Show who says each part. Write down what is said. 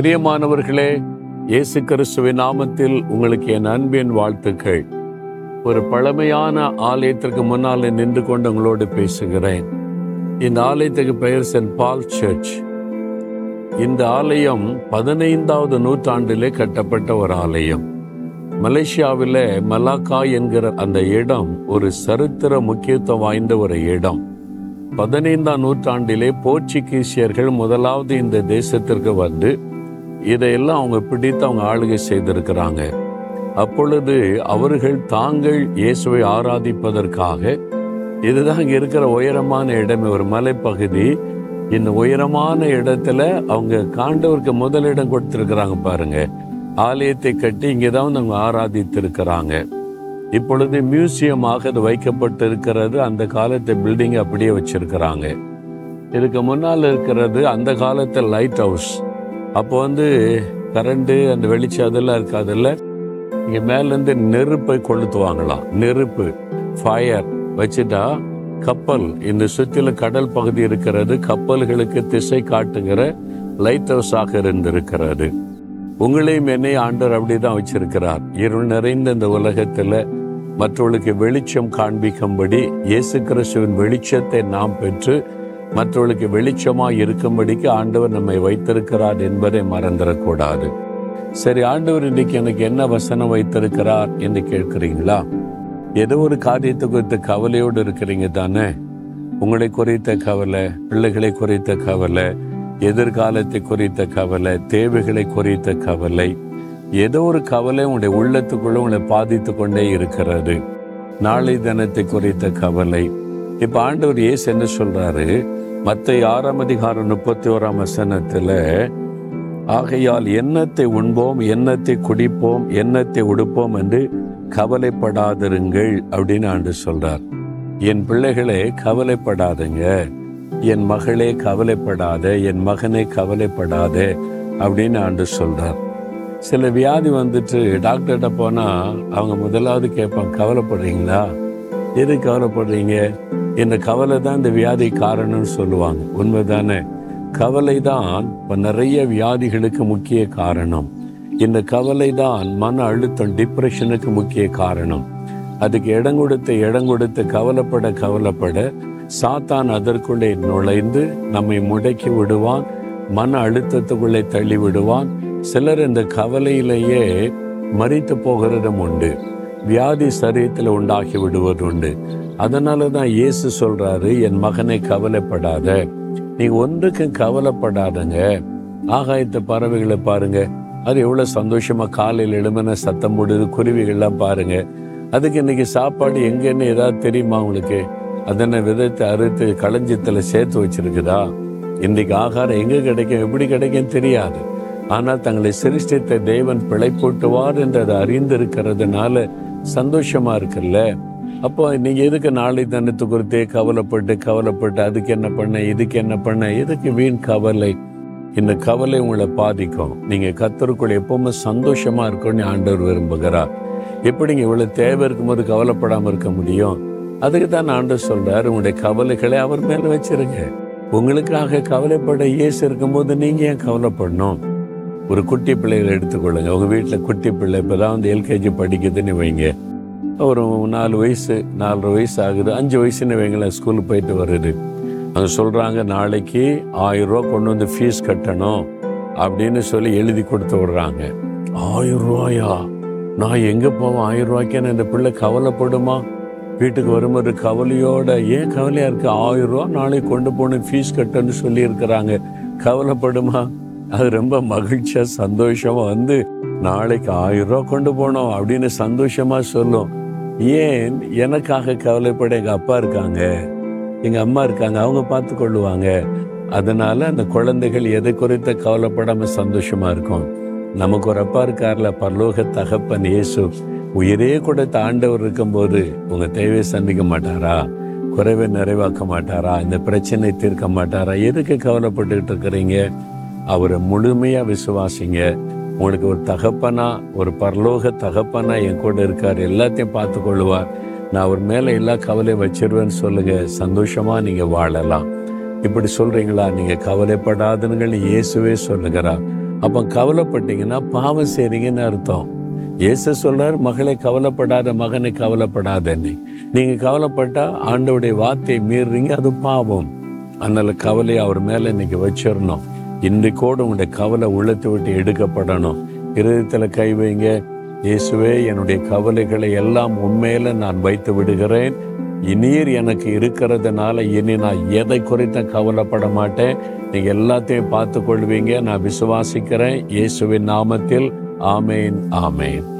Speaker 1: பிரியமானவர்களே இயேசு கிறிஸ்துவின் நாமத்தில் உங்களுக்கு என் அன்பின் வாழ்த்துக்கள். ஒரு பழமையான ஆலயத்திற்கு முன்னால் நின்று கொண்டு உங்களோடு பேசுகிறேன். இந்த ஆலயத்துக்கு பெயர் சென்ட் பால் சர்ச். இந்த ஆலயம் பதினைந்தாவது நூற்றாண்டிலே கட்டப்பட்ட ஒரு ஆலயம். மலேசியாவில் மலாக்கா என்கிற அந்த இடம் ஒரு சரித்திர முக்கியத்துவம் வாய்ந்த ஒரு இடம். பதினைந்தாம் நூற்றாண்டிலே போர்ச்சுகீசியர்கள் முதலாவது இந்த தேசத்திற்கு வந்து இதையெல்லாம் அவங்க பிடித்து அவங்க ஆளுகை செய்திருக்கிறாங்க. அப்பொழுது அவர்கள் தாங்கள் இயேசுவை ஆராதிப்பதற்காக இதுதான் இங்கே இருக்கிற உயரமான இடம் ஒரு மலைப்பகுதி. இந்த உயரமான இடத்துல அவங்க காண்டவருக்கு முதலிடம் கொடுத்துருக்குறாங்க பாருங்க. ஆலயத்தை கட்டி இங்கதான் வந்து அவங்க ஆராதித்திருக்கிறாங்க. இப்பொழுது மியூசியமாக அது வைக்கப்பட்டு இருக்கிறது அந்த காலத்து பில்டிங் அப்படியே வச்சிருக்கிறாங்க. இதுக்கு முன்னால் இருக்கிறது அந்த காலத்து லைட் ஹவுஸ் அப்போ வந்து கரண்டு அந்த வெளிச்சம் அதெல்லாம் இருக்காதுல்ல இங்கே மேலேருந்து நெருப்பை கொளுத்துவாங்களாம் நெருப்பு ஃபயர் வச்சுட்டா கப்பல் இந்த சுற்றிலும் கடல் பகுதி இருக்கிறது கப்பல்களுக்கு திசை காட்டுகிற லைட் ஹவுஸாக இருந்திருக்கிறது. உங்களையும் என்னை ஆண்டவர் அப்படிதான் வச்சிருக்கிறார். இருள் நிறைந்த இந்த உலகத்தில் மற்றவர்களுக்கு வெளிச்சம் காண்பிக்கும்படி இயேசு கிறிஸ்துவின் வெளிச்சத்தை நாம் பெற்று மற்றவர்களுக்கு வெளிச்சமாக இருக்கும்படிக்கு ஆண்டவர் நம்மை வைத்திருக்கிறார் என்பதை மறந்துடக்கூடாது. சரி ஆண்டவர் இன்னைக்கு எனக்கு என்ன வசனம் வைத்திருக்கிறார் என்று கேட்குறீங்களா? ஏதோ ஒரு காரியத்தை குறித்த கவலையோடு இருக்கிறீங்க தானே? உங்களை குறித்த கவலை பிள்ளைகளை குறித்த கவலை எதிர்காலத்தை குறித்த கவலை தேவைகளை குறித்த கவலை ஏதோ ஒரு கவலை உங்களுடைய உள்ளத்துக்குள்ள உங்களை பாதித்து கொண்டே இருக்கிறது. நாளை தினத்தை குறித்த கவலை. இப்போ ஆண்டவர் ஏசு என்ன சொல்றாரு? மற்ற ஆறாம் அதிகாரம் முப்பத்தி ஓராம் வசனத்தில் ஆகையால் எண்ணத்தை உண்போம் எண்ணத்தை குடிப்போம் எண்ணத்தை உடுப்போம் என்று கவலைப்படாதிருங்கள் அப்படின்னு ஆண்டு சொல்றார். என் பிள்ளைகளே கவலைப்படாதுங்க. என் மகளே கவலைப்படாத. என் மகனே கவலைப்படாத அப்படின்னு ஆண்டு சொல்றார். சில வியாதி வந்துட்டு டாக்டர்கிட்ட போனால் அவங்க முதலாவது கேட்பான் கவலைப்படுறீங்களா? எது கவலைப்படுறீங்க? இந்த கவலை தான் இந்த வியாதி காரணம்னு சொல்லுவாங்க. உண்மைதானே? கவலை தான் இப்போ நிறைய வியாதிகளுக்கு முக்கிய காரணம். இந்த கவலை தான் மன அழுத்தம் டிப்ரெஷனுக்கு முக்கிய காரணம். அதுக்கு இடம் கொடுத்து இடம் கொடுத்து கவலைப்பட கவலைப்பட சாத்தான் அதற்குள்ளே நுழைந்து நம்மை முடக்கி விடுவான் மன அழுத்தத்துக்குள்ளே தள்ளி விடுவான். சிலர் இந்த கவலையிலேயே மறித்து போகிறதும் உண்டு. வியாதி சரீரத்தில் உண்டாகி விடுவது உண்டு. அதனால தான் இயேசு சொல்றாரு என் மகனை கவலைப்படாத. நீங்க ஒன்றுக்கும் கவலைப்படாதங்க. ஆகாயத்து பறவைகளை பாருங்க. அது எவ்வளவு சந்தோஷமா காலையில் எழுமன சத்தம் போடுது குருவிகள்லாம் பாருங்க. அதுக்கு இன்னைக்கு சாப்பாடு எங்கன்னு ஏதாவது தெரியுமா உங்களுக்கு? அதனை விதத்தை அறுத்து களஞ்சியத்தில் சேர்த்து வச்சிருக்குதா? இன்னைக்கு ஆகாரம் எங்க கிடைக்கும் எப்படி கிடைக்கும் தெரியாது. ஆனால் தங்களை சிருஷ்டித்த தேவன் பிழைப்பூட்டுவார் என்று அதை அறிந்திருக்கிறதுனால சந்தோஷமா இருக்குல்ல? அப்போ நீங்கள் எதுக்கு நாளை தனத்து குறித்தே கவலைப்பட்டு கவலைப்பட்டு அதுக்கு என்ன பண்ண இதுக்கு என்ன பண்ண எதுக்கு வீண் கவலை? இந்த கவலை உங்களை பாதிக்கும். நீங்கள் கத்தருக்குள்ள எப்பவுமே சந்தோஷமா இருக்கும்னு ஆண்டவர் விரும்புகிறார். எப்படிங்க இவ்வளோ தேவை இருக்கும்போது கவலைப்படாமல் இருக்க முடியும்? அதுக்கு தான் ஆண்டவர் சொல்றாரு உங்களுடைய கவலைகளை அவர் மேலே வச்சிருங்க. உங்களுக்காக கவலைப்பட இயேசு இருக்கும்போது நீங்கள் ஏன் கவலைப்படணும்? ஒரு குட்டி பிள்ளைகளை எடுத்துக்கொள்ளுங்க. உங்கள் வீட்டில் குட்டி பிள்ளை இப்போதான் வந்து எல்கேஜி படிக்குதுன்னு வைங்க. ஒரு நாலு வயசு நாலரை வயசு ஆகுது. அஞ்சு வயசுன்னு வைங்களேன் ஸ்கூலுக்கு போயிட்டு வருது அவங்க சொல்கிறாங்க நாளைக்கு ஆயிரரூவா கொண்டு வந்து ஃபீஸ் கட்டணும் அப்படின்னு சொல்லி எழுதி கொடுத்து விடுறாங்க. ஆயிரம் ரூபாயா? நான் எங்கே போவேன்? ஆயிரம் ரூபாய்க்கு இந்த பிள்ளை கவலைப்படுமா? வீட்டுக்கு வரும்போது கவலையோட ஏன் கவலையாக இருக்குது ஆயிரம் ரூபா நாளைக்கு கொண்டு போகணும் ஃபீஸ் கட்டணும்னு சொல்லியிருக்கிறாங்க. கவலைப்படுமா? அது ரொம்ப மகிழ்ச்சியாக சந்தோஷமாக வந்து நாளைக்கு ஆயிரம் ரூபா கொண்டு போனோம் அப்படின்னு சந்தோஷமா சொல்லும். ஏன் எனக்காக கவலைப்பட எங்கள் அப்பா இருக்காங்க? எங்கள் அம்மா இருக்காங்க அவங்க பார்த்து கொள்ளுவாங்க. அதனால அந்த குழந்தைகள் எதை குறித்த கவலைப்படாம சந்தோஷமா இருக்கும். நமக்கு ஒரு அப்பா இருக்கார்ல பரலோக தகப்பன் இயேசு. உயிரே கொடுத்த ஆண்டவர் இருக்கும்போது உங்க தேவையை சந்திக்க மாட்டாரா? குறைவை நிறைவாக்க மாட்டாரா? இந்த பிரச்சனை தீர்க்க மாட்டாரா? எதுக்கு கவலைப்பட்டுக்கிட்டு இருக்கிறீங்க? அவரை முழுமையா விசுவாசிங்க. உங்களுக்கு ஒரு தகப்பனா ஒரு பரலோக தகப்பனா என் கூட இருக்கார் எல்லாத்தையும் பார்த்து கொள்ளுவார் நான் அவர் மேலே எல்லா கவலையும் வச்சிருவேன்னு சொல்லுங்க. சந்தோஷமாக நீங்கள் வாழலாம். இப்படி சொல்கிறீங்களா நீங்கள் கவலைப்படாதுன்னு இயேசுவே சொல்லுகிறார். அப்போ கவலைப்பட்டீங்கன்னா பாவம் செய்றீங்கன்னு அர்த்தம். இயேசு சொல்றார் மகளை கவலைப்படாத மகனை கவலைப்படாதன்னு நீங்க கவலைப்பட்டா ஆண்டவுடைய வார்த்தையை மீறுறீங்க அது பாவம். அதனால கவலையை அவர் மேல இன்னைக்கு வச்சிடணும் இன்றைக்கோடு உங்களுடைய கவலை உள்ளத்தை விட்டு எடுக்கப்படணும். இருதயத்தில் கை வைங்க. இயேசுவே என்னுடைய கவலைகளை எல்லாம் உண்மையில நான் வைத்து விடுகிறேன். நீர் எனக்கு இருக்கிறதுனால இனி நான் எதை குறித்த கவலைப்பட மாட்டேன். நீங்கள் எல்லாத்தையும் பார்த்து கொள்வீங்க நான் விசுவாசிக்கிறேன். இயேசுவின் நாமத்தில். ஆமேன் ஆமேன்.